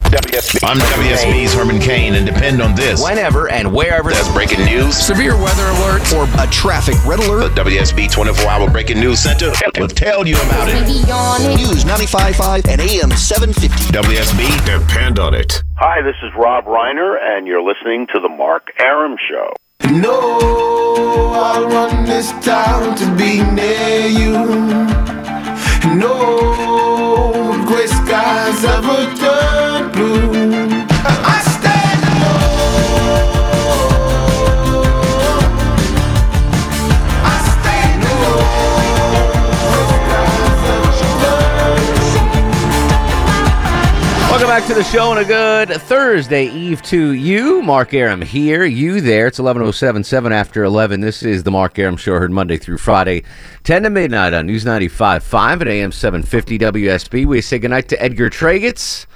WSB. I'm WSB's Herman Cain, and depend on this. Whenever and wherever That's breaking news. severe weather alert, or a traffic red The. WSB 24 Hour Breaking News Center will tell you about it. News 95.5 and AM 750. WSB, depend on it. Hi, this is Rob Reiner, and you're listening to The Mark Arum Show. No, I run this town to be near you. No, com esse caso a voltar back to the show and a good Thursday Eve to you. Mark Arum here, you there. It's 11.077 after 11. This is the Mark Arum Show, heard Monday through Friday, 10 to midnight on News 95.5 at AM 750 WSB. We say goodnight to Edgar Tragets,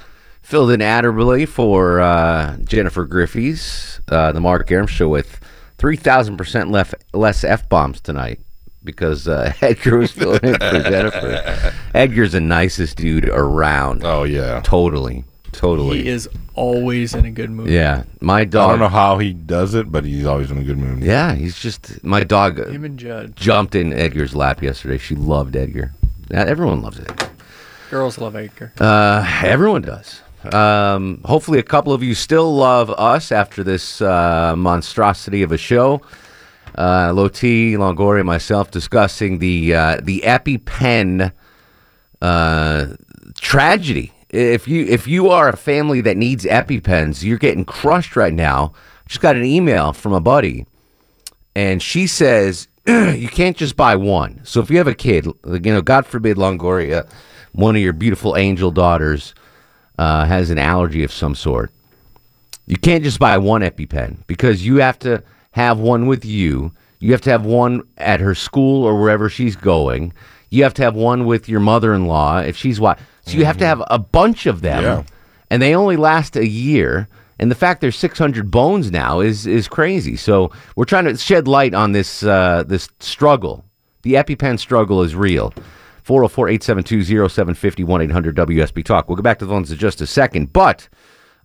filled in admirably for uh, Jennifer Griffey's, uh, the Mark Aram Show with 3,000% less, less F-bombs tonight. Because uh, Edgar was filling in for Jennifer. Edgar's the nicest dude around. Oh yeah. Totally. Totally. He is always in a good mood. Yeah. My dog. I don't know how he does it, but he's always in a good mood. Yeah, he's just my dog uh, Him and Judd. jumped in Edgar's lap yesterday. She loved Edgar. Everyone loves Edgar. Girls love Edgar. Uh, everyone does. Um, hopefully, a couple of you still love us after this uh, monstrosity of a show. Uh, Loti, Longoria, myself discussing the uh, the EpiPen uh, tragedy. If you if you are a family that needs EpiPens, you're getting crushed right now. Just got an email from a buddy, and she says you can't just buy one. So if you have a kid, you know, God forbid, Longoria, one of your beautiful angel daughters uh, has an allergy of some sort, you can't just buy one EpiPen because you have to have one with you. You have to have one at her school or wherever she's going. You have to have one with your mother-in-law if she's what. So you have to have a bunch of them, Yeah. and they only last a year. And the fact there's 600 bones now is is crazy. So we're trying to shed light on this uh, this struggle. The EpiPen struggle is real. 404-872-0750 1-800-WSB Talk. We'll go back to the phones in just a second. But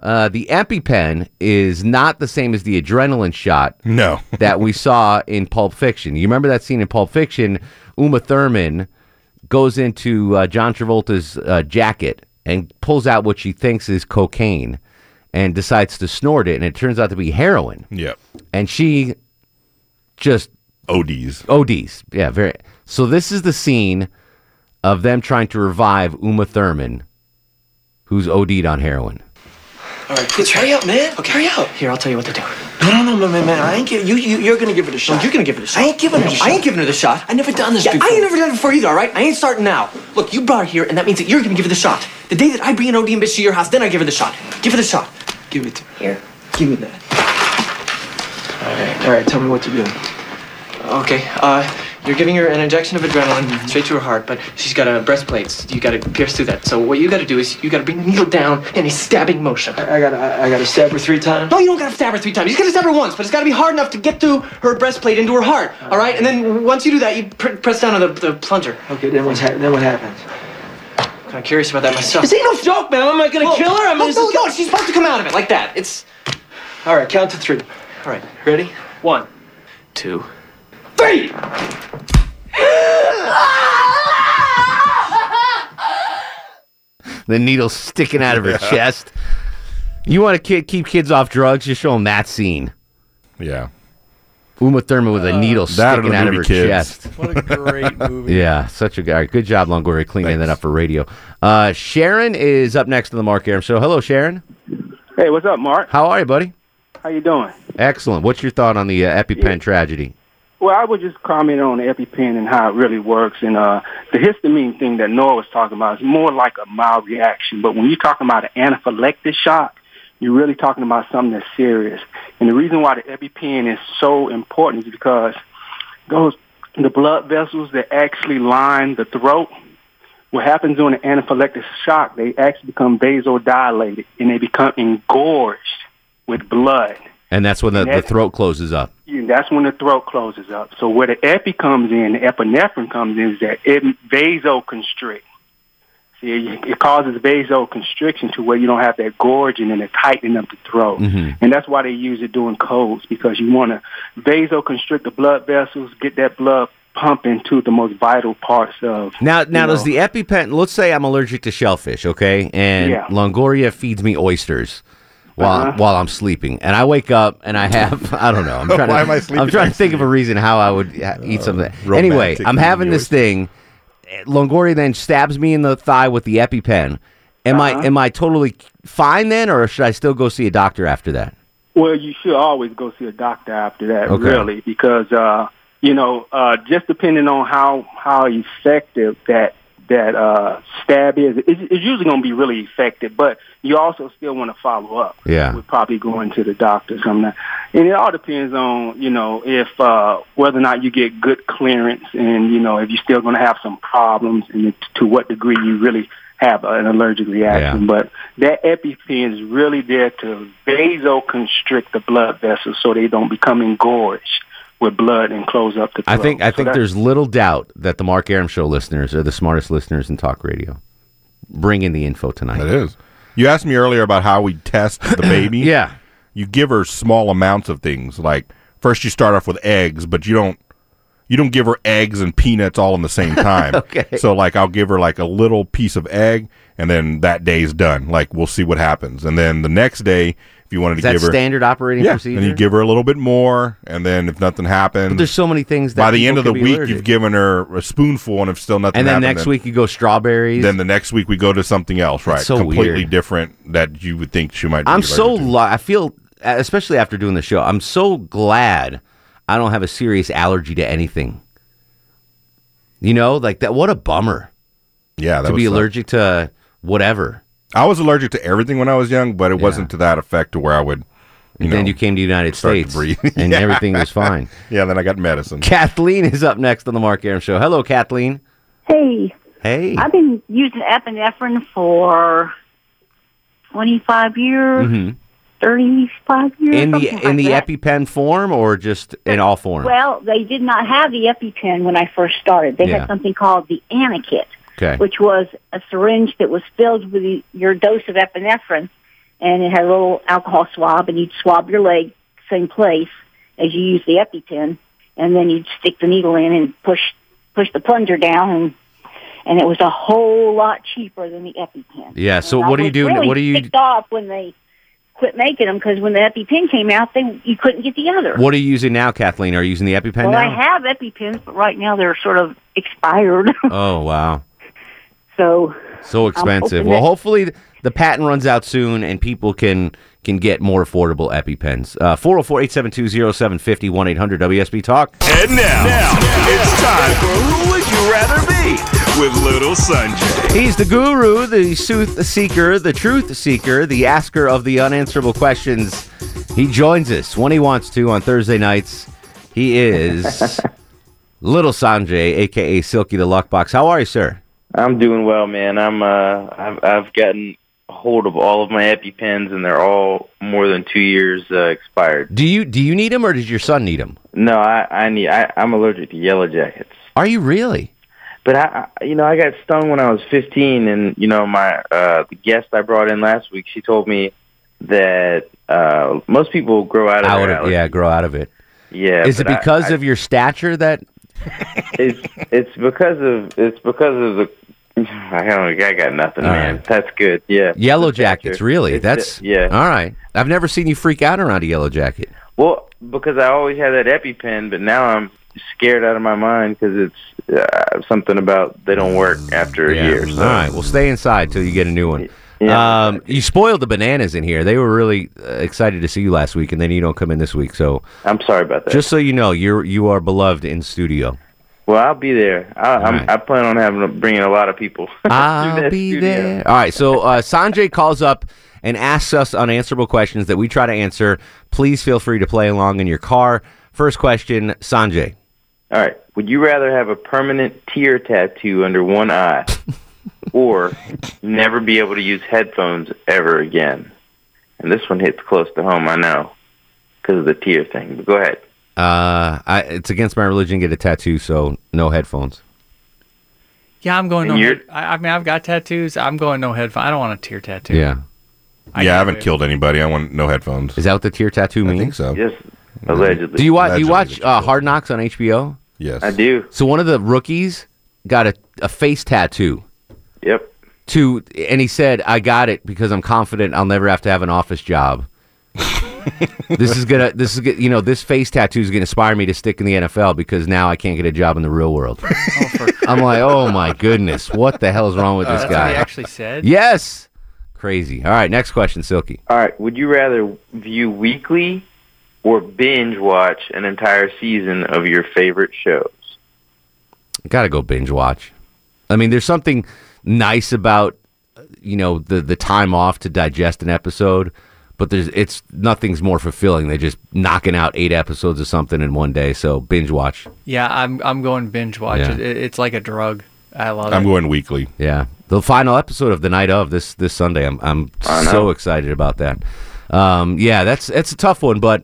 uh, the EpiPen is not the same as the adrenaline shot No. that we saw in Pulp Fiction. You remember that scene in Pulp Fiction? Uma Thurman goes into uh, John Travolta's uh, jacket and pulls out what she thinks is cocaine and decides to snort it, and it turns out to be heroin. Yep. And she just ODs. ODs. Yeah, very. So this is the scene of them trying to revive Uma Thurman, who's OD'd on heroin. All right, please hurry up, man. Okay, hurry up. Here, I'll tell you what to do. No, no, no, man, man, man. I ain't give you. You, you're gonna give it a shot. you're gonna give it a shot. I ain't giving her. a shot. I ain't giving her the shot. I never done this Yeah, before. I I ain't ain't never done it before either. All right, I ain't starting now. Look, you brought her here, and that means that you're gonna give her the shot. The day that I bring an OD and bitch to your house, then I give her the shot. Give her the shot. Give it to me. Here. Give me that. All right, all right. Tell me what to do. Okay. Uh, you're giving her an injection of adrenaline mm-hmm. straight to her heart, but she's got a breastplate. You got to pierce through that. So what you got to do is you got to bring the needle down in a stabbing motion. I, I got to I got to stab her three times. No, you don't got to stab her three times. You just got to stab her once, but it's got to be hard enough to get through her breastplate into her heart. All right, and then once you do that, you pr- press down on the, the plunger. Okay, then what's then what happens? I'm Kind of curious about that myself. This ain't no joke, man. Am I gonna kill her? I'm no, no, no. She's supposed to come out of it like that. It's. All right, count to three. All right, ready? One, two, three. The needle sticking out of her chest. You want to ki- keep kids off drugs? Just show them that scene. Yeah. Uma Thurman with a needle that or sticking out of her Kids. chest. What a great movie. Yeah, such a guy. Good job, Longoria, cleaning that up for radio. Uh, Sharon is up next to the Mark Arum Show. Hello, Sharon. Hey, what's up, Mark? How are you, buddy? How you doing? Excellent. What's your thought on the uh, EpiPen tragedy? Well, I would just comment on EpiPen and how it really works. And uh, the histamine thing that Noah was talking about is more like a mild reaction. But when you're talking about an anaphylactic shock, you're really talking about something that's serious. And the reason why the EpiPen is so important is because those the blood vessels that actually line the throat, what happens during an anaphylactic shock, they actually become vasodilated and they become engorged with blood. And that's when the, the throat closes up. Yeah, that's when the throat closes up. So where the epi comes in, the epinephrine comes in, is that it vasoconstrict. See, it causes vasoconstriction to where you don't have that gorging and the tightening of the throat. Mhm. And that's why they use it during colds because you want to vasoconstrict the blood vessels, get that blood pumping to the most vital parts of. Now, now does know, the EpiPen? Let's say I'm allergic to shellfish, okay, and Yeah. Longoria feeds me oysters while Uh-huh. while I'm sleeping, and I wake up and I have I don't know. I'm trying Why to am I sleeping I'm trying to think of a reason how I would uh, eat something. Anyway, I'm having this thing. Longoria then stabs me in the thigh with the EpiPen. Am I Uh-huh. am I totally fine then, or should I still go see a doctor after that? Well, you should always go see a doctor after that, Okay. really, because uh, you know, uh, just depending on how how effective that that uh, stab is, it's, it's usually going to be really effective. But you also still want to follow up. Yeah. with probably going to the doctor sometime, and it all depends on you know if uh, whether or not you get good clearance, and you know if you're still going to have some problems, and to what degree you really have an allergic reaction. Yeah. But that EpiPen is really there to vasoconstrict the blood vessels so they don't become engorged with blood and close up the throat. I think I So think there's little doubt that the Mark Arum Show listeners are the smartest listeners in talk radio. Bring in the info tonight. It is. You asked me earlier about how we test the baby. Yeah. You give her small amounts of things. Like first you start off with eggs, but you don't you don't give her eggs and peanuts all in the same time. Okay. So like I'll give her like a little piece of egg and then that day's done. Like we'll see what happens. And then the next day if you wanted Is to give her standard operating yeah, procedure? and you give her a little bit more and then if nothing happens But there's so many things that by the end of the week allergic. you've given her a spoonful and if still nothing and then happened, next week you go strawberries. then the next week we go to something else, right? so Completely weird. different that you would think she might be I'm so allergic to. lu- I feel especially after doing the show. I'm so glad I don't have a serious allergy to anything. You know, like that. What a bummer Yeah, that to be allergic to whatever. I was allergic to everything when I was young, but it wasn't to that effect to where I would, you And know, then you came to the United start to States, and Yeah. everything was fine. yeah, then I got medicine. Kathleen is up next on the Mark Arum Show. Hello, Kathleen. Hey, Hey. I've been using epinephrine for 25 years, Mhm. 35 years. In the something in the like that. EpiPen form or just in all forms? Well, they did not have the EpiPen when I first started. They Yeah. had something called the Anakit, Okay. which was a syringe that was filled with the, your dose of epinephrine, and it had a little alcohol swab, and you'd swab your leg same place as you use the EpiPen, and then you'd stick the needle in and push push the plunger down, and and it was a whole lot cheaper than the EpiPen. Yeah. So And I what do you do? Really what do you ticked off when they quit making them because when the EpiPen came out, they you couldn't get the other. What are you using now, Kathleen? Are you using the EpiPen well, now? I have EpiPens, but right now they're sort of expired. oh wow. So So expensive. Well, hopefully the patent runs out soon and people can can get more affordable EpiPens. Uh, 404-872-0750, 1-800-WSB Talk. And now, now, it's time for Who Would You Rather Be with Little Sanjay. He's the guru, the sooth seeker, the truth seeker, the asker of the unanswerable questions. He joins us when he wants to on Thursday nights. He is Little Sanjay, aka Silky the Luckbox. How are you, sir? I'm doing well, man. I'm uh, I've I've gotten hold of all of my EpiPens, and they're all more than two years uh, expired. Do you do you need them, or does your son need them? No, I I need. I, I'm allergic to yellow jackets. Are you really? But I, I, you know, I got stung when I was 15, and you know, my uh, the guest I brought in last week, she told me that uh, most people grow out of Out of, allergies. yeah, grow out of it. Yeah. Is it because I- of your stature that it's it's because of it's because of the. I don't. I got nothing, All man. right. That's good. Yeah. Yellow jackets, really? It's That's the- yeah. All right. I've never seen you freak out around a yellow jacket. Well, because I always had that EpiPen, but now I'm scared out of my mind because it's uh, something about they don't work after a Yeah. year. So. All right. Well, stay inside till you get a new one. Um, you spoiled the bananas in here. They were really uh, excited to see you last week, and then you don't come in this week. So I'm sorry about that. just so you know, you're you are beloved in studio. Well, I'll be there. I, I'm, right. I plan on having bringing a lot of people. I'll be studio. there. All right. So uh, Sanjay calls up and asks us unanswerable questions that we try to answer. Please feel free to play along in your car. First question, Sanjay. All right. Would you rather have a permanent tear tattoo under one eye, or never be able to use headphones ever again? And this one hits close to home, I know, because of the tear thing. But go ahead. Uh, I, it's against my religion to get a tattoo, so no headphones. Yeah, I'm going no. And you're- Head, I, I mean, I've got tattoos. I'm going no headphones. I don't want a tear tattoo. Yeah. yeah, I haven't killed anybody. I want no headphones. Is that what the tear tattoo means? I think so. Yes, allegedly. Do you watch? Do you watch uh, Hard Knocks on HBO? Yes. I do. So one of the rookies got a, a face tattoo. Yep. To and he said, "I got it because I'm confident I'll never have to have an office job." this is gonna. This is gonna, you know this face tattoo is gonna inspire me to stick in the NFL because now I can't get a job in the real world. Oh, I'm like, oh my goodness, what the hell is wrong with this That's what guy? he actually said. Yes, crazy. All right, next question, Silky. All right. Would you rather view weekly or binge watch an entire season of your favorite shows? Got to go binge watch. I mean, there's something nice about you know the the time off to digest an episode, but there's it's nothing's more fulfilling than just knocking out eight episodes of something in one day. So binge watch. Yeah, I'm I'm going binge watch. Yeah. It. It- It's like a drug. I love it. I'm it. going weekly. Yeah, the final episode of the night of this this Sunday. I'm I'm so excited about that. Um, yeah, that's that's a tough one, but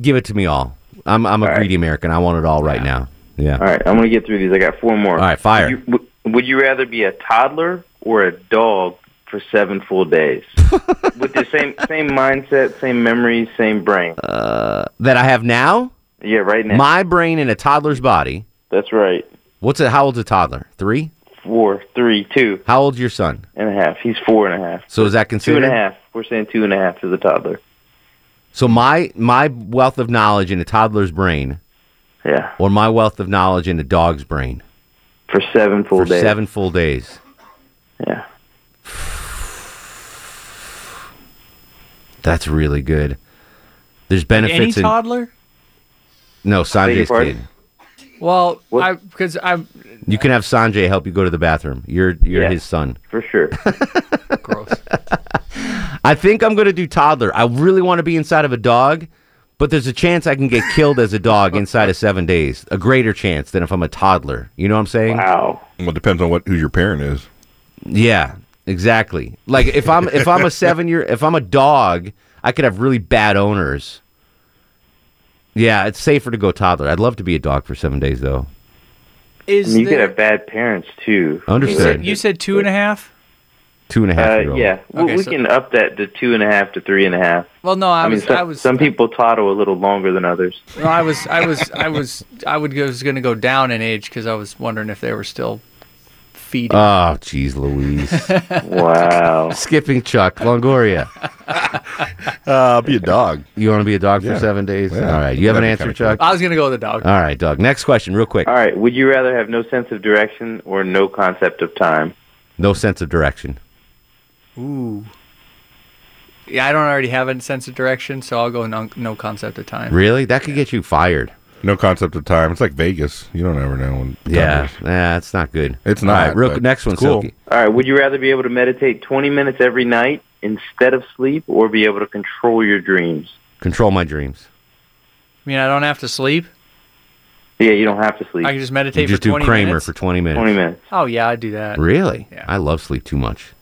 give it to me all. I'm I'm a All right. greedy American. I want it all right now. Yeah. All right. I'm going to get through these. I got four more. All right, fire. You, w- would you rather be a toddler or a dog for seven full days? With the same same mindset, same memories, same brain. Uh, that I have now. Yeah, right now. My brain in a toddler's body. That's right. What's it? How old's a toddler? Three. Four, three, two How old's your son? and a half. He's four and a half. So is that considered? and a half. We're saying two and a half to the toddler. So my my wealth of knowledge in a toddler's brain, Yeah. or my wealth of knowledge in a dog's brain For seven full for days. seven full days. Yeah. That's really good. There's Any benefits in toddler? no your Sanjay's kid. Well, What? I because I'm You can have Sanjay help you go to the bathroom. You're you're Yeah. his son. For sure. gross. I think I'm gonna do toddler. I really want to be inside of a dog, but there's a chance I can get killed as a dog inside of seven days. A greater chance than if I'm a toddler. You know what I'm saying? wow. Well, it depends on what who your parent is. Yeah, exactly. Like if I'm if I'm a seven year if I'm a dog, I could have really bad owners. Yeah, it's safer to go toddler. I'd love to be a dog for seven days though. Is And you could there, have bad parents too. Understood. you said two and a half? Two and a half Uh, yeah, we, Okay, we so- can up that to two and a half to three and a half. Well, no, I, I, mean, some, I was some people toddle a little longer than others. no, I was I was I was I would go, was going to go down in age because I was wondering if they were still feeding. Oh, jeez, Louise. Wow. Skipping Chuck Longoria. Uh, I'll be a dog. You want to be a dog for seven days? Yeah. All right. You have an That'd be answer, kinda Chuck? I was going to go with the dog. All right, dog. Next question, real quick. All right. Would you rather have no sense of direction or no concept of time? No sense of direction. Ooh. Yeah, I don't already have a sense of direction, so I'll go no, no concept of time. Really? That could get you fired. No concept of time. It's like Vegas. You don't ever know when. time Yeah. is. Yeah, it's not good. It's not, right, real but next one, it's cool. Silky. All right. Would you rather be able to meditate 20 minutes every night instead of sleep or be able to control your dreams? Control my dreams. I mean, I don't have to sleep. Yeah, you don't have to sleep. I can just meditate You meditate just for do 20 Kramer minutes. for 20 minutes. 20 minutes. Oh, yeah, I'd do that. Really? Yeah. I love sleep too much.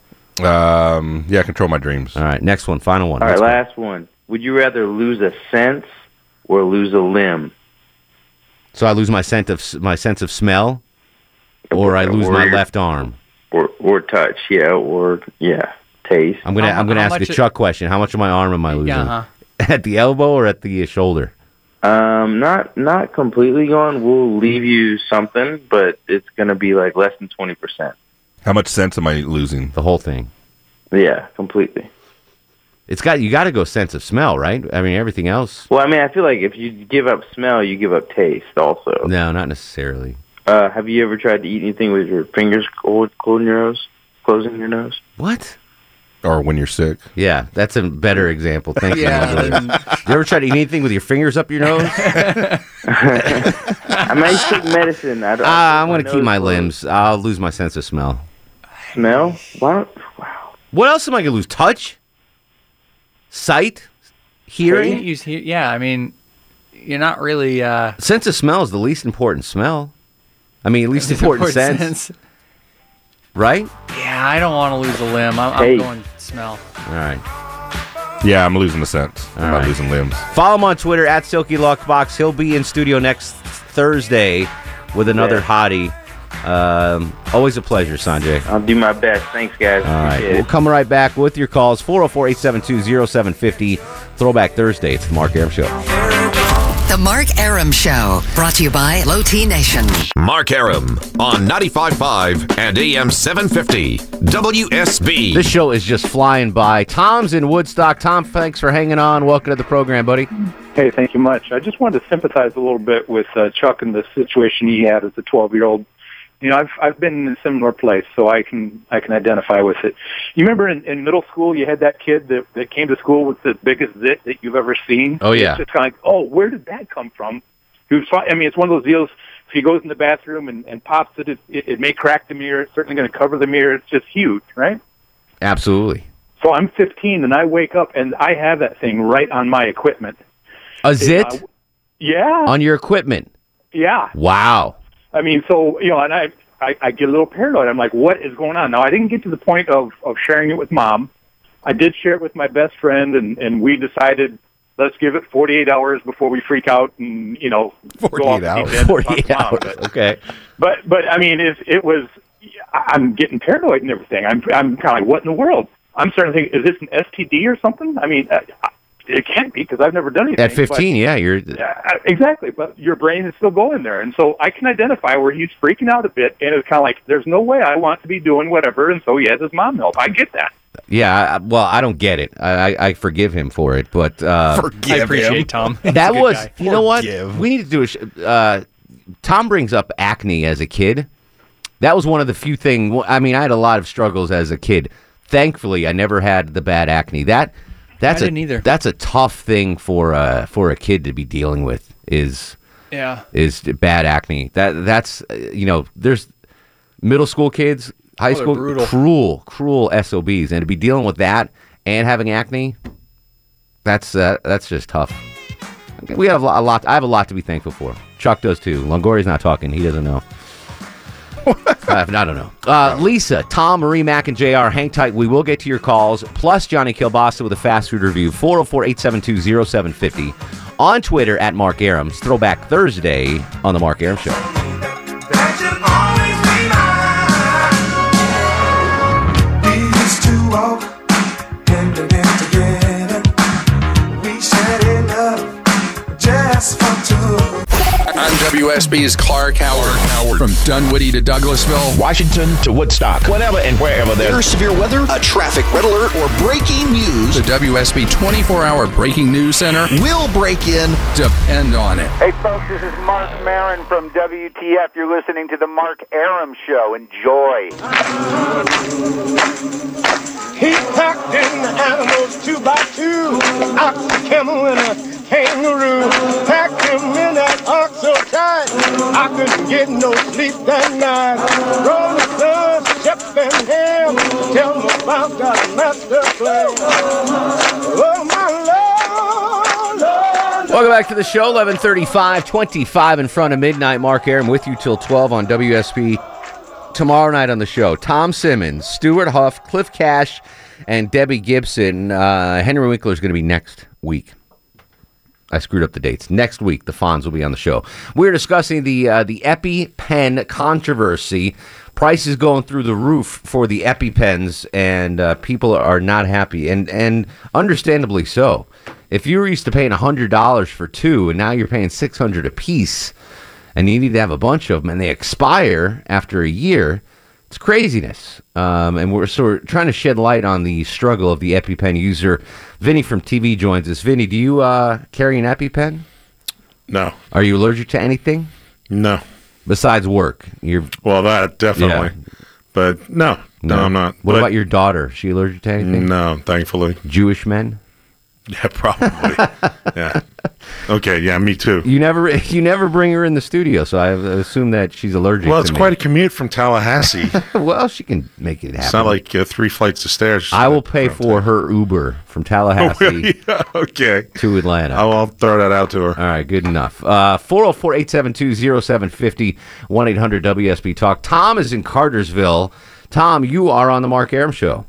Um, yeah, control my dreams. All right, next one, final one. All right, Next one. last one. Would you rather lose a sense or lose a limb? So I lose my sense of my sense of smell, or I lose Or my your- left arm. Or or touch, yeah, or yeah, taste. I'm gonna How- I'm gonna ask a much it- Chuck question. How much of my arm am I losing? Yeah, uh-huh. At the elbow or at the uh, shoulder? Um, not not completely gone. We'll leave you something, but it's gonna be like less than twenty percent. How much sense am I losing? The whole thing. Yeah, completely. It's got you got to go sense of smell, right? I mean everything else. Well, I mean, I feel like if you give up smell, you give up taste also. No, not necessarily. Uh, have you ever tried to eat anything with your fingers cold, cold in your nose? closing your nose. What? Or when you're sick. Yeah, that's a better example. Thank you. Yeah, Longoria. then- you ever try to eat anything with your fingers up your nose? I might take medicine. I don't, Ah, I'm going to keep my closed. limbs. I'll lose my sense of smell. Smell? What? don't, What else am I going to lose? Touch? Sight? Hearing? You see- yeah, I mean, you're not really. Uh, Sense of smell is the least important smell. I mean, least Least important, important sense, sense. right? yeah, I don't want to lose a limb. I'm, Hey. I'm going smell. All right. Yeah, I'm losing the sense. I'm All not losing limbs. Follow him on Twitter at Silky Luckbox. He'll be in studio next Thursday with another Yeah. hottie. Um, always a pleasure, Sanjay. I'll do my best. Thanks, guys. All right. Appreciate We'll come right back with your calls 404 872 0750. Throwback Thursday. It's the Mark Arum Show. The Mark Arum Show, brought to you by Low T Nation. Mark Arum on 95.5 and AM 750 WSB. This show is just flying by. Tom's in Woodstock. Tom, thanks for hanging on. Welcome to the program, buddy. Hey, thank you much. I just wanted to sympathize a little bit with uh, Chuck and the situation he had as a 12-year-old. You know, I've I've been in a similar place, so I can I can identify with it. You remember in, in middle school, you had that kid that that came to school with the biggest zit that you've ever seen. Oh, yeah. it's just kind of like, oh, where did that come from? Was. I mean, it's one of those deals. If he goes in the bathroom and, and pops it, it, it, it may crack the mirror. It's certainly going to cover the mirror. It's just huge, right? Absolutely. So I'm 15 and I wake up and I have that thing right on my equipment. A zit Uh, yeah. on your equipment. Yeah. Wow. I mean, so you know, and I, I I get a little paranoid. I'm like, what is going on? Now, I didn't get to the point of of sharing it with mom. I did share it with my best friend, and and we decided let's give it 48 hours before we freak out and you know 48 the hours. deep end and talk 48 mom. hours. But, Okay. but but I mean, it it was. I- I'm getting paranoid and everything. I'm I'm kind of like, what in the world? I'm starting to think, is this an STD or something? I mean, uh, it can't be because I've never done anything. At 15, but- yeah, you're. uh, exactly, but your brain is still going there, and so I can identify where he's freaking out a bit, and it's kind of like there's no way I want to be doing whatever, and so he has his mom help. I get that. Yeah, I, I- well, I don't get it. I, I, I forgive him for it, but uh, Forgive I appreciate Tom. That was. guy. You know what? Forgive. We need to do a. Sh- uh, Tom brings up acne as a kid. That was one of the few things. I mean, I had a lot of struggles as a kid. Thankfully, I never had the bad acne. That that's I a didn't either. that's a tough thing for uh, for a kid to be dealing with. Is Yeah. is bad acne. That that's uh, you know there's middle school kids, high Oh, school brutal. cruel cruel SOBs, and to be dealing with that and having acne, that's uh, that's just tough. We have a lot, a lot. I have a lot to be thankful for. Chuck does too. Longoria's not talking. He doesn't know. uh, I don't know. Uh, Lisa, Tom, Marie, Mac, and JR, hang tight. We will get to your calls. Plus, Johnny Kilbasa with a fast food review. 404 872 0750. On Twitter at Mark Arums. Throwback Thursday on The Mark Arum Show. WSB's Clark Howard. From Dunwoody to Douglasville. Washington to Woodstock. Whenever and wherever there's There's severe weather, a traffic red alert, or breaking news. The WSB 24 hour breaking news center. We'll break in. Depend on it. Hey, folks, this is Marc Maron from WTF. You're listening to the Mark Arum Show. Enjoy. He packed in the animals two by two, ox, a camel, and a kangaroo. Packed him in that ox so tight, I couldn't get no sleep that night. Rolling Stones, Shep and Ham, tell them about God's master plan. Oh, my Lord, Lord. Welcome back to the show. 1135, 25 in front of midnight. Mark Arum with you till 12 on WSB. Tomorrow night on the show, Tom Simmons, Stuart Huff, Cliff Cash, and Debbie Gibson. Uh, Henry Winkler is going to be next week. I screwed up the dates. Next week, the Fonz will be on the show. We're discussing the uh, the EpiPen controversy. Prices going through the roof for the EpiPens, and uh, people are not happy, and and understandably so. If you were used to paying hundred dollars for two, and now you're paying six hundred a piece, and you need to have a bunch of them, and they expire after a year, it's craziness. Um, and we're sort of trying to shed light on the struggle of the EpiPen user. Vinny from TV joins us. Vinny, do you uh, carry an EpiPen? No. Are you allergic to anything? No. Besides work, you're well. That definitely, but no, No, I'm not. What But- about your daughter? Is she allergic to anything? No, thankfully. Jewish men? Yeah, probably. yeah. Okay. Yeah, me too. You never you never bring her in the studio, so I assume that she's allergic. Well, to it's me. quite a commute from Tallahassee. well, she can make it happen. It's not like uh, three flights of stairs. I will pay for her Uber from Tallahassee Yeah, okay. to Atlanta. I'll, I'll throw that out to her. All right, good enough. Uh, 404 872 0750 1 800 WSB Talk. Tom is in Cartersville. Tom, you are on the Mark Arum Show.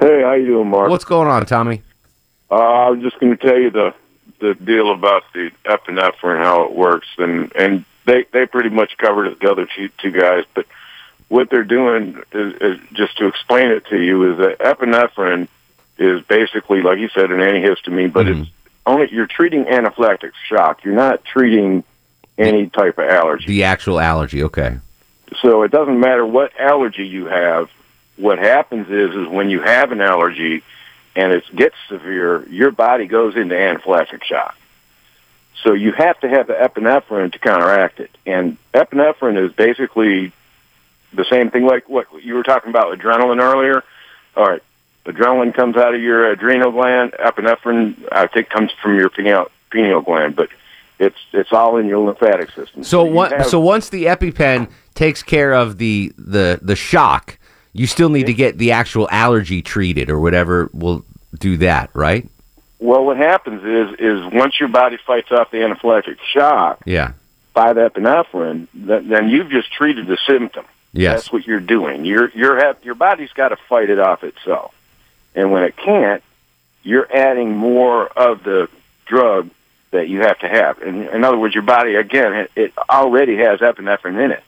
Hey, how you doing, Mark? What's going on, Tommy? Uh, I was just going to tell you the the deal about the epinephrine, how it works, and and they they pretty much covered it. The other two two guys, but what they're doing is, is just to explain it to you is that epinephrine is basically, like you said, an antihistamine, but it's only you're treating anaphylactic shock. You're not treating any type of allergy. The actual allergy, okay. So it doesn't matter what allergy you have. What happens is, is when you have an allergy and it gets severe, your body goes into anaphylactic shock. So you have to have the epinephrine to counteract it. And epinephrine is basically the same thing like what you were talking about adrenaline earlier. All right, adrenaline comes out of your adrenal gland. Epinephrine, I think, comes from your pineal, pineal gland, but it's it's all in your lymphatic system. So you one, have- so once the EpiPen takes care of the the the shock, you still need to get the actual allergy treated or whatever will do that, right? Well, what happens is is once your body fights off the anaphylactic shock Yeah. by the epinephrine, th- then you've just treated the symptom. Yes. That's what you're doing. Your your have, your body's got to fight it off itself, and when it can't, you're adding more of the drug that you have to have. In, in other words, your body again it, it already has epinephrine in it,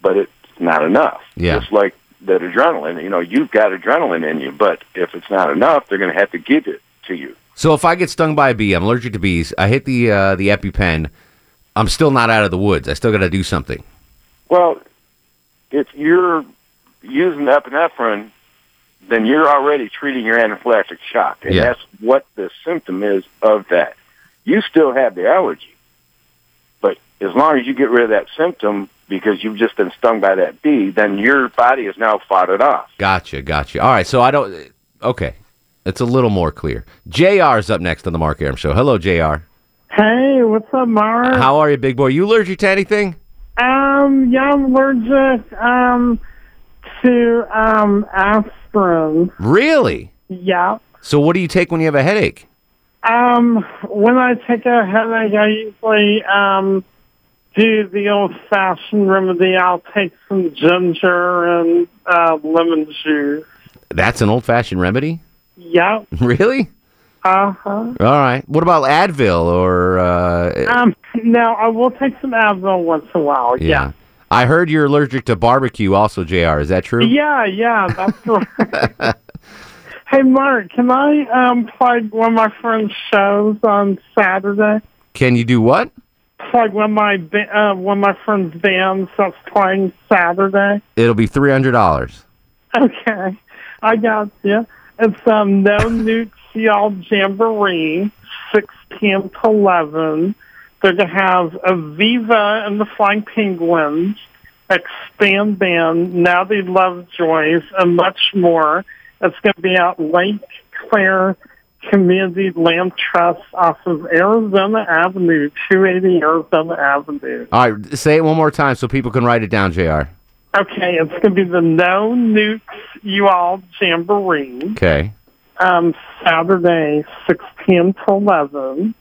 but it's not enough. Yeah. Just like that adrenaline, you know, you've got adrenaline in you, but if it's not enough, they're going to have to give it to you. So if I get stung by a bee, I'm allergic to bees. I hit the uh, the EpiPen. I'm still not out of the woods. I still got to do something. Well, if you're using epinephrine, then you're already treating your anaphylactic shock, and Yeah. that's what the symptom is of that. You still have the allergy, but as long as you get rid of that symptom because you've just been stung by that bee, then your body has now fought it off. Gotcha, gotcha. All right, so I don't. Okay, it's a little more clear. Jr. is up next on the Mark Arum Show. Hello, Jr. Hey, what's up, Mark? How are you, big boy? You allergic to anything? Um, yeah, I'm allergic um to um aspirin. Really? Yeah. So what do you take when you have a headache? Um, when I take a headache, I usually um do the old-fashioned remedy. I'll take some ginger and uh, lemon juice. That's an old fashioned remedy. Yep. Really? Uh huh. All right. What about Advil or? Uh, Um, now I will take some Advil once in a while. Yeah. I heard you're allergic to barbecue, also, Jr. Is that true? Yeah, yeah, that's right. Hey, Mark, can I um plug one of my friend's shows on Saturday? Can you do what? Plug one of my uh, one of my friend's bands that's playing Saturday. It'll be three hundred dollars. Okay, I got you. It's um No Nukes Y'all Jamboree, six p.m. to eleven. They're gonna have Aviva and the Flying Penguins, Expand Band, Natty Love Joys, and much more. It's gonna be at Lake Claire Community Land Trust off of Arizona Avenue, two eighty Arizona Avenue. All right, say it one more time so people can write it down, Jr. Okay, it's going to be the No Nukes You All Jamboree. Okay. Um, Saturday, 6 p.m. to 11.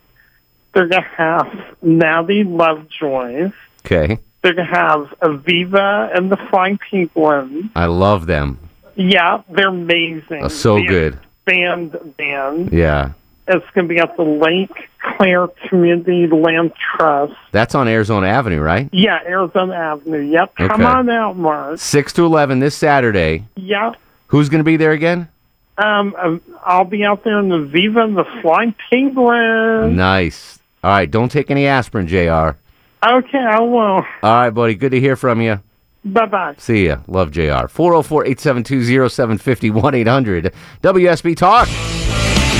They're going to have Natty Lovejoy. Okay. They're going to have Aviva and the Flying Penguins. I love them. Yeah, they're amazing. So The good. Band band. Yeah. It's going to be at the Lake Claire Community Land Trust. That's on Arizona Avenue, right? Yeah, Arizona Avenue. Yep. Come on out, Mark. Six to eleven this Saturday. Yep. Who's going to be there again? Um, um, I'll be out there in the Viva and the Flying Penguin. Nice. All right, don't take any aspirin, Jr. Okay, I won't. All right, buddy. Good to hear from you. Bye bye. See ya. Love JR. 404 872 0750 1 800 WSB Talk.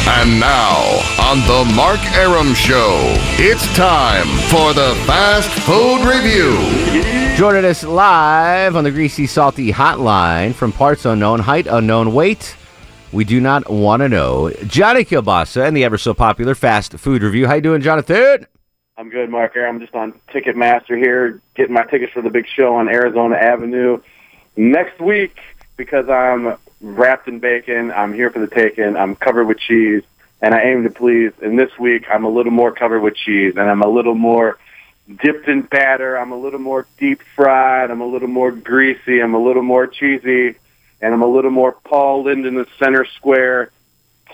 And now, on The Mark Arum Show, it's time for the Fast Food Review. Joining us live on the Greasy Salty Hotline from parts unknown, height unknown, weight we do not want to know. Johnny Kilbasa and the ever so popular Fast Food Review. How you doing, Jonathan? I'm good, Mark. I'm just on Ticketmaster here, getting my tickets for the big show on Arizona Avenue next week because I'm wrapped in bacon. I'm here for the taking. I'm covered with cheese, and I aim to please. And this week, I'm a little more covered with cheese, and I'm a little more dipped in batter. I'm a little more deep fried. I'm a little more greasy. I'm a little more cheesy, and I'm a little more Paul Lynde the center square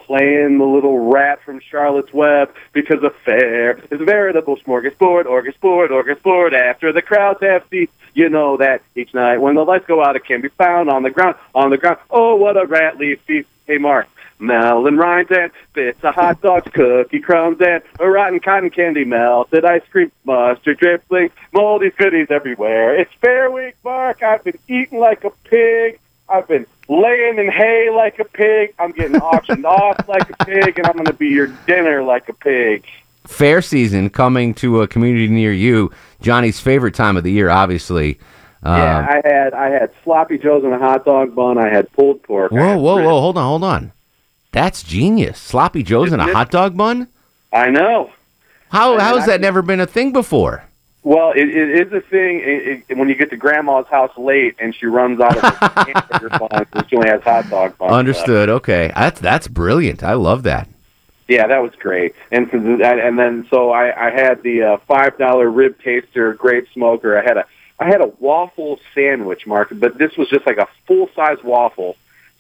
playing the little rat from Charlotte's Web because a fair is a veritable smorgasbord, orgasbord, orgasbord. After the crowds have seats, you know that each night when the lights go out, it can be found on the ground, on the ground. Oh, what a rat leaf feast. Hey, Mark. Melon rinds and bits of hot dogs, cookie crumbs, and a rotten cotton candy melted ice cream, mustard dripping, moldy goodies everywhere. It's Fair Week, Mark. I've been eating like a pig. I've been laying in hay like a pig. I'm getting auctioned off like a pig, and I'm going to be your dinner like a pig. Fair season coming to a community near you. Johnny's favorite time of the year, obviously. Um, yeah, I had I had sloppy joes and a hot dog bun. I had pulled pork. I whoa, whoa, ribs. whoa! Hold on, hold on. That's genius. Sloppy Joe's and a hot dog bun. I know. How And how has I- that never been a thing before? Well, it, it is a thing it, it, when you get to grandma's house late and she runs out of hamburger buns and she only has hot dog buns. left. Understood. Okay, that's that's brilliant. I love that. Yeah, that was great. And for the, and and then so I, I had the uh, five dollar rib taster, great smoker. I had a I had a waffle sandwich, Mark, but this was just like a full size waffle,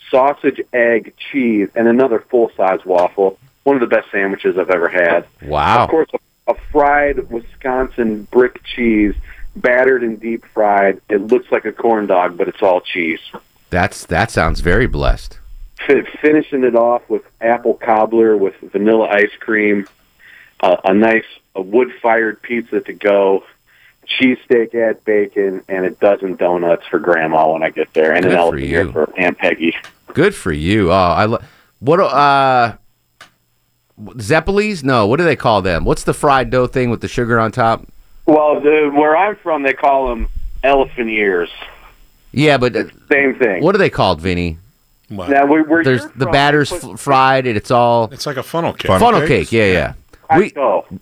sausage, egg, cheese, and another full size waffle. One of the best sandwiches I've ever had. Wow. Of course, a, fried Wisconsin brick cheese, battered and deep fried. It looks like a corn dog, but it's all cheese. That's that sounds very blessed. Fi finishing it off with apple cobbler with vanilla ice cream, uh, a nice a wood fired pizza to go, cheesesteak add bacon, and a dozen donuts for Grandma when I get there, and Good an for elephant ear for Aunt Peggy. Good for you. Oh, I lo- what uh Zeppelis? No, what do they call them? What's the fried dough thing with the sugar on top? Well, the, where I'm from, they call them elephant ears. Yeah, but uh, Same thing. what are they called, Vinny? Now, we, we're There's the batter's f- fried and it's all It's like a funnel cake. funnel, cake. Yeah, yeah. We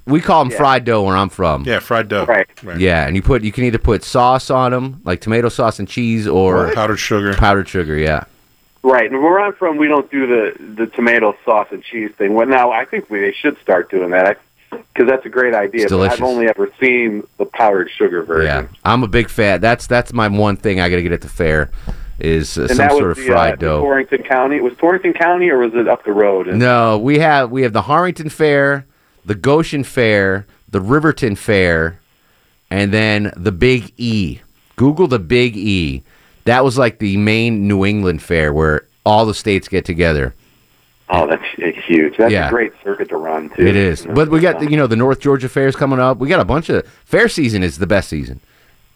we call them Yeah. fried dough where I'm from. Yeah, fried dough. Right. Yeah, and you put you can either put sauce on them, like tomato sauce and cheese, or Or powdered sugar. Powdered sugar, yeah. Right, and where I'm from, we don't do the the tomato sauce and cheese thing. Well, now I think we, they should start doing that because that's a great idea. It's but delicious. I've only ever seen the powdered sugar version. Yeah, I'm a big fan. That's that's my one thing I got to get at the fair is uh, and some sort of the, fried uh, dough. Torrington County. Was Torrington County or was it up the road? And No, we have we have the Harwinton Fair, the Goshen Fair, the Riverton Fair, and then the Big E. Google the Big E. That was like the main New England fair where all the states get together. Oh, that's huge. That's Yeah. a great circuit to run too. It is. But we got the, you know the North Georgia fairs coming up. We got a bunch of fair season is the best season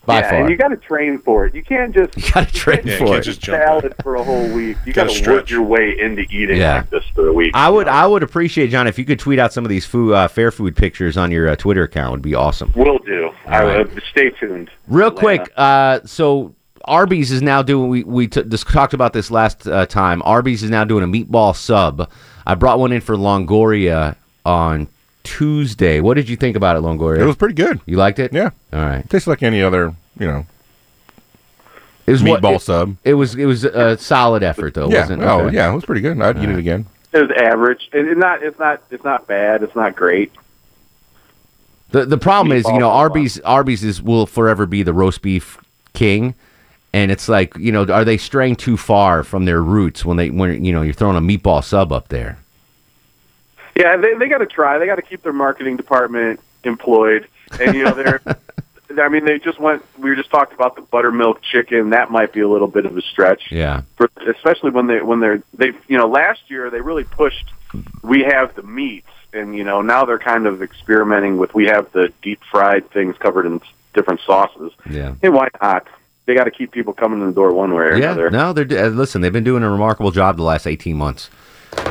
by yeah, far. and you got to train for it. You can't just you got to train you can't for it. just salad for a whole week. You got Gotta work your way into eating Yeah. like this for a week. I would I would appreciate John if you could tweet out some of these food uh, fair food pictures on your uh, Twitter account would be awesome. Will do. I All right. uh, stay tuned. Real Atlanta. quick, uh, so Arby's is now doing. We we t- just talked about this last uh, time. Arby's is now doing a meatball sub. I brought one in for Longoria on Tuesday. What did you think about it, Longoria? It was pretty good. You liked it? Yeah. All right. Tastes like any other, you know, It was what- meatball it- sub. It was it was a solid effort though, yeah. wasn't it? Oh, Okay. yeah. It was pretty good. I'd eat it again. It was average. It- It's not. It's not. It's not bad. It's not great. The the problem is, you know, sub. Arby's Arby's is will forever be the roast beef king. And it's like, you know, are they straying too far from their roots when they when you know you're throwing a meatball sub up there? Yeah, they they got to try. They got to keep their marketing department employed, and you know they're. I mean, they just went. We were just talked about the buttermilk chicken. That might be a little bit of a stretch, Yeah. for, especially when they when they're they. You know, last year they really pushed. We have the meats, and you know now they're kind of experimenting with. We have the deep fried things covered in different sauces. Yeah. Hey, why not? They got to keep people coming in the door one way or Yeah, another. no, they're uh, listen. They've been doing a remarkable job the last eighteen months.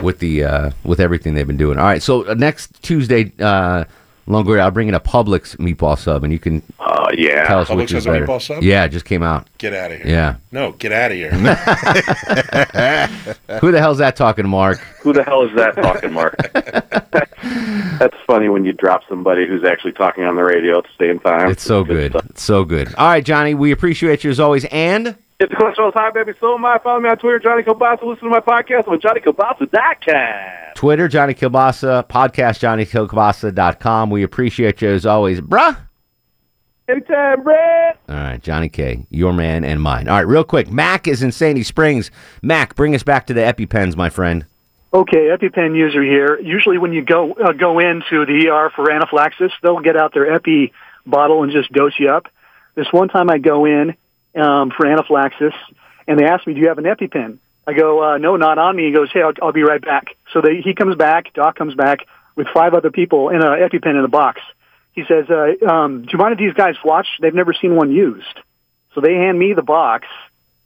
with the uh, with everything they've been doing. All right, so uh, next Tuesday, uh, Longoria, I'll bring in a Publix meatball sub, and you can uh, yeah. tell us Publix which is has a better. meatball sub? Yeah, it just came out. Get out of here. Yeah. No, get out of here. Who the hell's that talking, Mark? Who the hell is that talking, Mark? That's funny when you drop somebody who's actually talking on the radio at the same time. It's so good. It's so good. All right, Johnny, we appreciate you as always, and. It's the cholesterol's high, baby. So am I. Follow me on Twitter, Johnny Kilbasa. Listen to my podcast on JohnnyKilbasa.com. Twitter, Johnny Kilbasa, podcast, JohnnyKilbasa.com. We appreciate you as always, bruh. Anytime, Brad. All right, Johnny K, your man and mine. All right, real quick. Mac is in Sandy Springs. Mac, bring us back to the EpiPens, my friend. Okay, EpiPen user here. Usually, when you go uh, go into the ER for anaphylaxis, they'll get out their Epi bottle and just dose you up. This one time, I go in um, for anaphylaxis, and they ask me, "Do you have an EpiPen?" I go, uh, "No, not on me." He goes, "Hey, I'll, I'll be right back." So they, he comes back. Doc comes back with five other people in an EpiPen in a box. He says, uh, um, "Do you mind if these guys watch? They've never seen one used." So they hand me the box.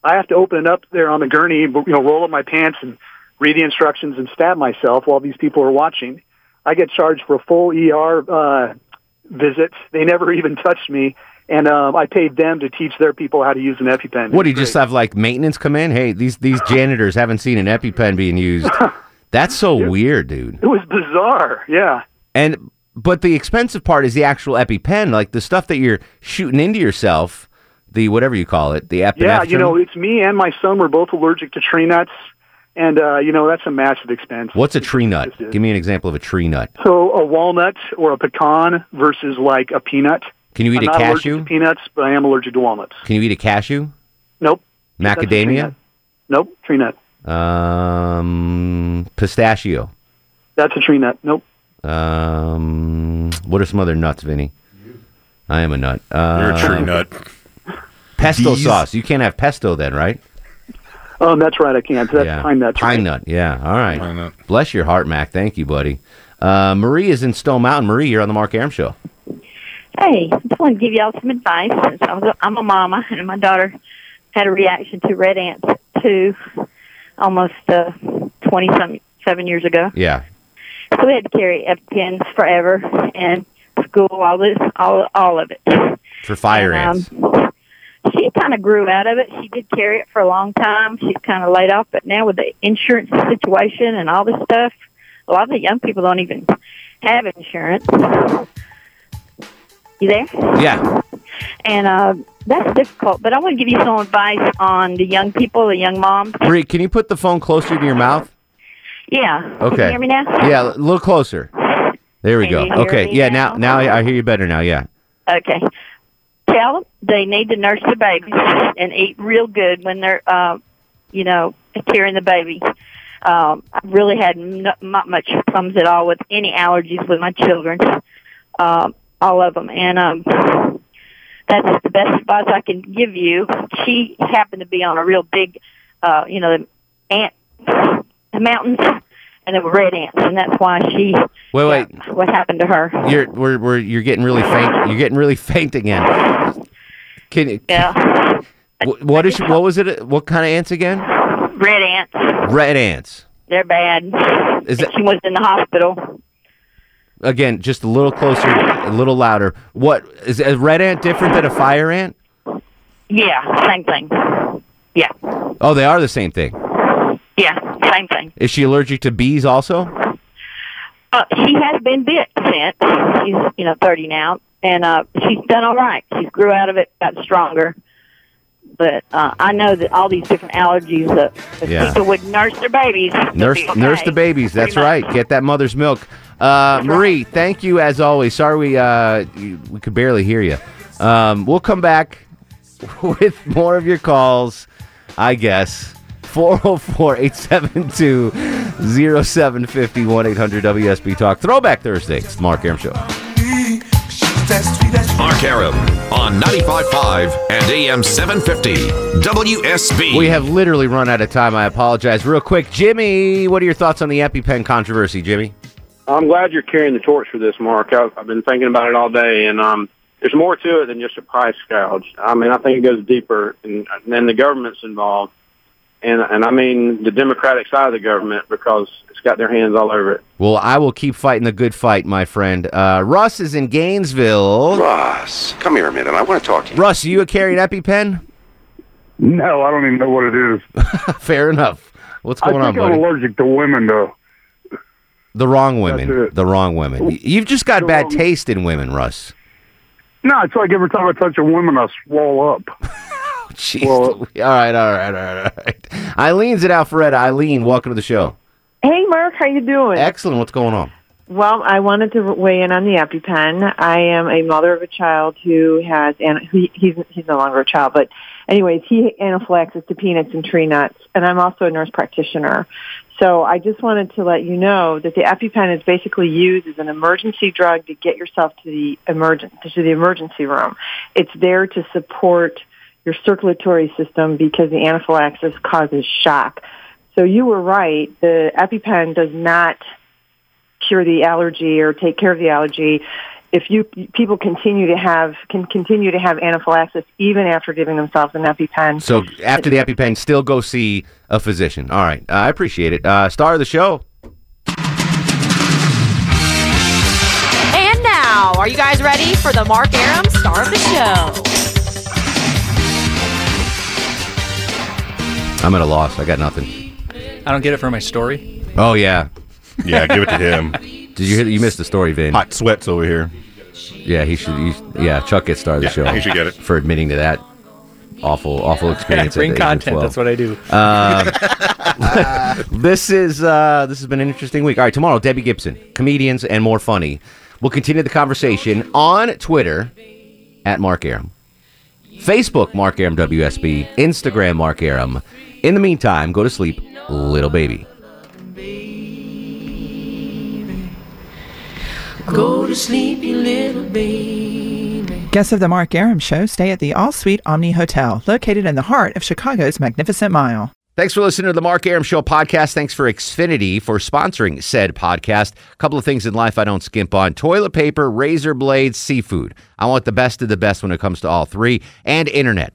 I have to open it up there on the gurney, you know, roll up my pants and read the instructions and stab myself while these people are watching. I get charged for a full ER uh, visit. They never even touched me, and um, I paid them to teach their people how to use an EpiPen. What do you just have like maintenance come in? Hey, these these janitors haven't seen an EpiPen being used. That's so weird, dude. It was bizarre. Yeah. And but the expensive part is the actual EpiPen, like the stuff that you're shooting into yourself, the whatever you call it, the epinephrine. Yeah, you know, it's me and my son were both allergic to tree nuts, and uh, you know that's a massive expense. What's a tree nut? Give me an example of a tree nut. So a walnut or a pecan versus like a peanut. Can you eat I'm a not allergic cashew? to peanuts, but I am allergic to walnuts. Can you eat a cashew? Nope. That's tree Macadamia? Nope. Tree nut. Um, pistachio. That's a tree nut. Nope. Um, what are some other nuts, Vinny? I am a nut. Uh, You're a tree nut. Pesto These- sauce. You can't have pesto then, right? Um, that's right. I can't. That's yeah. pine nut. Pine nut. Yeah. All right. Pine nut. Bless your heart, Mac. Thank you, buddy. Uh, Marie is in Stone Mountain. Marie, you're on the Mark Arum Show. Hey, I just want to give y'all some advice. Since I was a, I'm a mama, and my daughter had a reaction to red ants too, almost uh, twenty some seven years ago. Yeah. So we had to carry EpiPens forever, and school, all this, all all of it. For fire And, ants. Um, she kind of grew out of it. She did carry it for a long time. She's kind of laid off, but now with the insurance situation and all this stuff, a lot of the young people don't even have insurance. You there? Yeah. And uh, that's difficult. But I want to give you some advice on the young people, the young moms. Marie, can you put the phone closer to your mouth? Yeah. Okay. Can you hear me now? Yeah, a little closer. There we Can go. Okay. Yeah. Now, now I I hear you better. Now. Yeah. Okay. Tell them they need to nurse the babies and eat real good when they're, uh, you know, carrying the baby. Um, I've really had no, not much problems at all with any allergies with my children, um, all of them, and um, that's the best advice I can give you. She happened to be on a real big, uh, you know, the ant the mountains, and there were red ants, and that's why she. Wait, wait. What happened to her? You're we're, we're you're getting really faint. You're getting really faint again. Can you? Yeah. wh- What is what was it? What kind of ants again? Red ants. Red ants. They're bad. Is And she was in the hospital. Again, just a little closer, a little louder. What is a red ant different than a fire ant? Yeah, same thing. Yeah, Oh, they are the same thing. yeah, same thing. Is she allergic to bees also? Uh, she has been bit since she's you know thirty now, and uh, she's done all right. She's grew out of it, got stronger. But uh, I know that all these different allergies that if Yeah. people would nurse their babies. Nurse, okay. nurse the babies. That's right. Get that mother's milk. Uh, Marie, thank you as always. Sorry we uh, we could barely hear you. Um, we'll come back with more of your calls, I guess. 404 872 0750 1 800 WSB Talk. Throwback Thursday. It's the Mark Arum Show. Mark Arum on 95.5 and AM 750 WSB. We have literally run out of time. I apologize. Real quick, Jimmy, what are your thoughts on the EpiPen controversy, Jimmy? I'm glad you're carrying the torch for this, Mark. I've, I've been thinking about it all day, and um, there's more to it than just a price gouge. I mean, I think it goes deeper, and then the government's involved. And and I mean the Democratic side of the government because it's got their hands all over it. Well, I will keep fighting the good fight, my friend. Uh, Russ is in Gainesville. Russ, come here a minute. I want to talk to you. Russ, are you a carry an EpiPen? No, I don't even know what it is. Fair enough. What's going I on, think I'm allergic to women, though. The wrong women. The wrong women. You've just got bad taste in women, Russ. No, it's like every time I touch a woman, I swell up. Jeez. all right, all right, all right, all right. Eileen's at Alpharetta. Eileen, welcome to the show. Hey, Mark, how you doing? Excellent. What's going on? Well, I wanted to weigh in on the EpiPen. I am a mother of a child who has, and he, he's he's no longer a child, but anyways, he anaphylaxis to peanuts and tree nuts, and I'm also a nurse practitioner. So I just wanted to let you know that the EpiPen is basically used as an emergency drug to get yourself to the emergent to the emergency room. It's there to support your circulatory system because the anaphylaxis causes shock. So you were right. The EpiPen does not cure the allergy or take care of the allergy. If you people continue to have can continue to have anaphylaxis even after giving themselves an EpiPen. So after the EpiPen, still go see a physician. All right. Uh, I appreciate it. Uh, star of the show. And now, are you guys ready for the Mark Arum star of the show? I'm at a loss. I got nothing. I don't get it for my story. Oh, yeah. Yeah, give it to him. Did you hear You missed the story, Vin. Hot sweats over here. Yeah, he should. He, yeah, Chuck gets star of the Yeah, show. he should get it. For admitting to that awful, awful experience. bring at the age of content, 12. that's what I do. Um, this is uh, this has been an interesting week. All right, tomorrow Debbie Gibson, comedians and more funny. We'll continue the conversation on Twitter at Mark Arum, Facebook Mark Arum WSB, Instagram Mark Arum. In the meantime, go to sleep, little baby. Go to sleep, you little baby. Guests of the Mark Arum Show stay at the All Suite Omni Hotel, located in the heart of Chicago's Magnificent Mile. Thanks for listening to the Mark Arum Show podcast. Thanks for Xfinity for sponsoring said podcast. A couple of things in life I don't skimp on toilet paper, razor blades, seafood. I want the best of the best when it comes to all three, and internet.